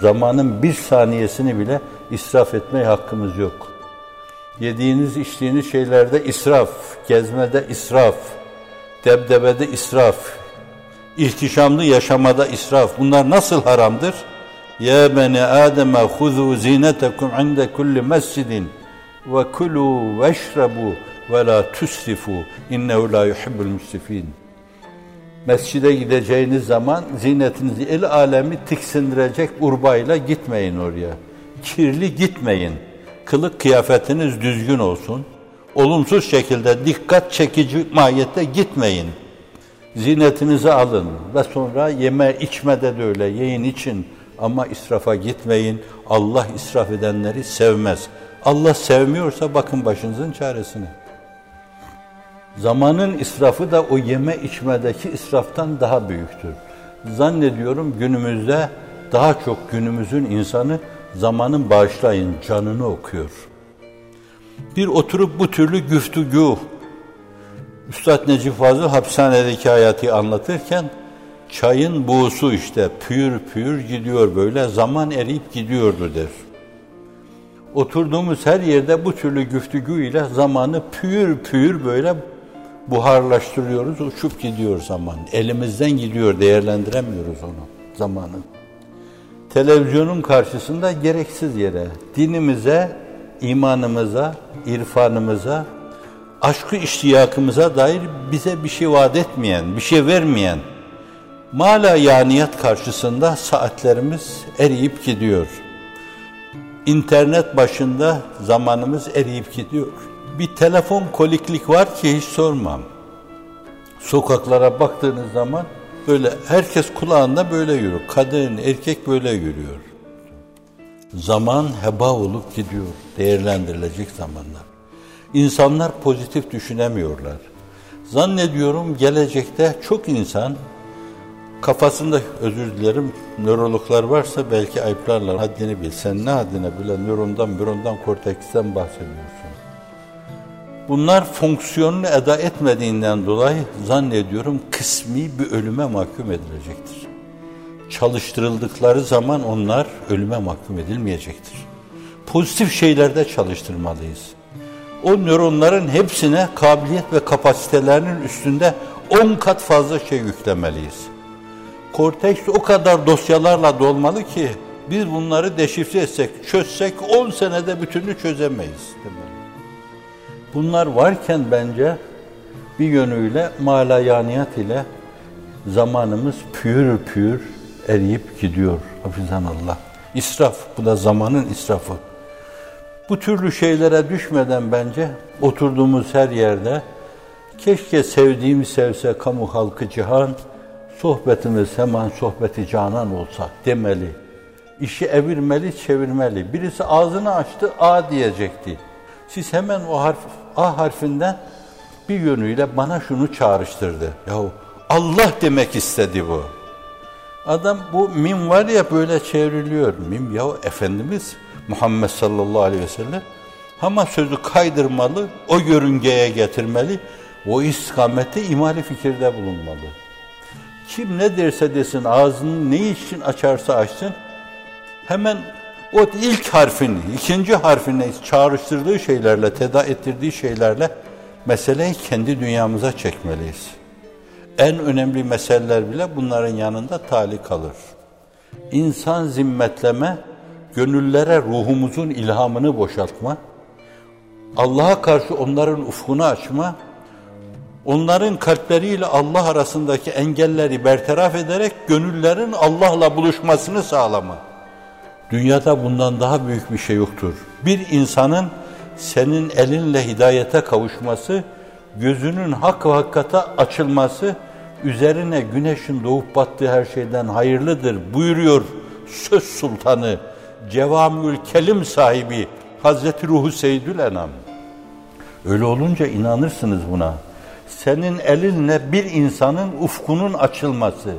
zamanın bir saniyesini bile israf etmeye hakkımız yok. Yediğiniz, içtiğiniz şeylerde israf, gezmede israf, debdebede israf, ihtişamlı yaşamada israf. Bunlar nasıl haramdır? Ya beni Adem'e huzu zinetekum inde kulli mescidin ve kulu ve eşrebu ve la tusrifu innehu la yuhibbul musrifin. Mescide gideceğiniz zaman zinetinizi el alemi tiksindirecek urbayla gitmeyin oraya. Kirli gitmeyin. Kılık kıyafetiniz düzgün olsun. Olumsuz şekilde dikkat çekici mahiyette gitmeyin. Zinetinizi alın ve sonra yeme içmede de öyle yiyin için ama israfa gitmeyin. Allah israf edenleri sevmez. Allah sevmiyorsa bakın başınızın çaresine. Zamanın israfı da o yeme içmedeki israftan daha büyüktür. Zannediyorum günümüzde daha çok günümüzün insanı zamanın bağışlayın canını okuyor. Bir oturup bu türlü güftügü Üstad Necip Fazıl hapishanedeki hayatı anlatırken çayın buğusu işte pür pür gidiyor böyle zaman eriyip gidiyordu der. Oturduğumuz her yerde bu türlü güftügü ile zamanı pür pür böyle buharlaştırıyoruz, uçup gidiyor zaman. Elimizden gidiyor, değerlendiremiyoruz onu, zamanı. Televizyonun karşısında gereksiz yere, dinimize, imanımıza, irfanımıza, aşkı iştiyakımıza dair bize bir şey vaat etmeyen, bir şey vermeyen, mala yaniyat karşısında saatlerimiz eriyip gidiyor. İnternet başında zamanımız eriyip gidiyor. Bir telefon koliklik var ki hiç sormam. Sokaklara baktığınız zaman böyle herkes kulağında böyle yürüyor. Kadın, erkek böyle yürüyor. Zaman heba olup gidiyor. Değerlendirilecek zamanlar. İnsanlar pozitif düşünemiyorlar. Zannediyorum gelecekte çok insan kafasında özür dilerim nörologlar varsa belki ayıplarlar haddini bil. Sen ne haddine bile nörondan, nörondan, korteksten bahsediyorsun. Bunlar fonksiyonunu eda etmediğinden dolayı zannediyorum kısmi bir ölüme mahkum edilecektir. Çalıştırıldıkları zaman onlar ölüme mahkum edilmeyecektir. Pozitif şeylerde çalıştırmalıyız. O nöronların hepsine kabiliyet ve kapasitelerinin üstünde 10 kat fazla şey yüklemeliyiz. Korteks o kadar dosyalarla dolmalı ki biz bunları deşifre etsek, çözsek 10 senede bütününü çözemeyiz. Demeli. Bunlar varken bence bir yönüyle malayaniyat ile zamanımız pür pür eriyip gidiyor. Hafizan Allah. İsraf, bu da zamanın israfı. Bu türlü şeylere düşmeden bence oturduğumuz her yerde keşke sevdiğimi sevse kamu halkı cihan, sohbetimiz hemen sohbeti canan olsa demeli. İşi evirmeli, çevirmeli. Birisi ağzını açtı, A diyecekti. Siz hemen o harf, A harfinden bir yönüyle bana şunu çağrıştırdı. Yahu Allah demek istedi bu. Adam bu mim var ya böyle çevriliyor. Mim ya Efendimiz Muhammed sallallahu aleyhi ve sellem ama sözü kaydırmalı, o yörüngeye getirmeli, o istikamette imali fikirde bulunmalı. Kim ne derse desin, ağzını ne için açarsa açsın, hemen o ilk harfini, ikinci harfini çağrıştırdığı şeylerle, teda ettirdiği şeylerle meseleyi kendi dünyamıza çekmeliyiz. En önemli meseleler bile bunların yanında tali kalır. İnsan zimmetleme, gönüllere ruhumuzun ilhamını boşaltma, Allah'a karşı onların ufkunu açma, onların kalpleriyle Allah arasındaki engelleri bertaraf ederek gönüllerin Allah'la buluşmasını sağlama. Dünyada bundan daha büyük bir şey yoktur. Bir insanın senin elinle hidayete kavuşması, gözünün hak ve hakikata açılması, üzerine güneşin doğup battığı her şeyden hayırlıdır buyuruyor söz sultanı, cevamül kelim sahibi Hazreti Ruhu Seyyidül Enam. Öyle olunca inanırsınız buna. Senin elinle bir insanın ufkunun açılması,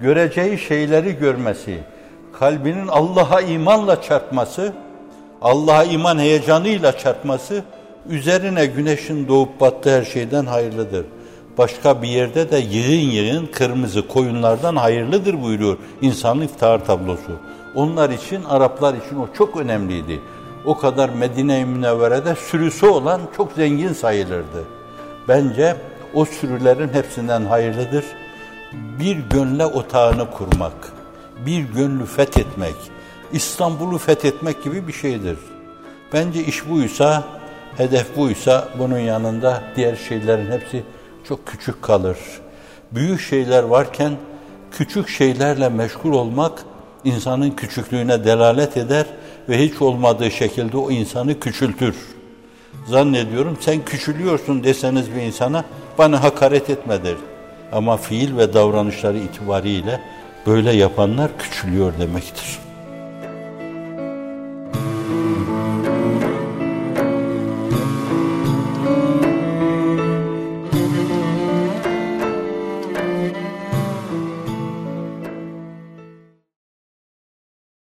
göreceği şeyleri görmesi, kalbinin Allah'a imanla çarpması, Allah'a iman heyecanıyla çarpması, üzerine güneşin doğup battığı her şeyden hayırlıdır. Başka bir yerde de yığın yığın kırmızı koyunlardan hayırlıdır buyuruyor insanın iftihar tablosu. Onlar için, Araplar için o çok önemliydi. O kadar Medine-i Münevvere'de sürüsü olan çok zengin sayılırdı. Bence o sürülerin hepsinden hayırlıdır. Bir gönle otağını kurmak, bir gönlü fethetmek, İstanbul'u fethetmek gibi bir şeydir. Bence iş buysa, hedef buysa bunun yanında diğer şeylerin hepsi çok küçük kalır. Büyük şeyler varken küçük şeylerle meşgul olmak insanın küçüklüğüne delalet eder ve hiç olmadığı şekilde o insanı küçültür. Zannediyorum sen küçülüyorsun deseniz bir insana bana hakaret etmedir. Ama fiil ve davranışları itibariyle böyle yapanlar küçülüyor demektir.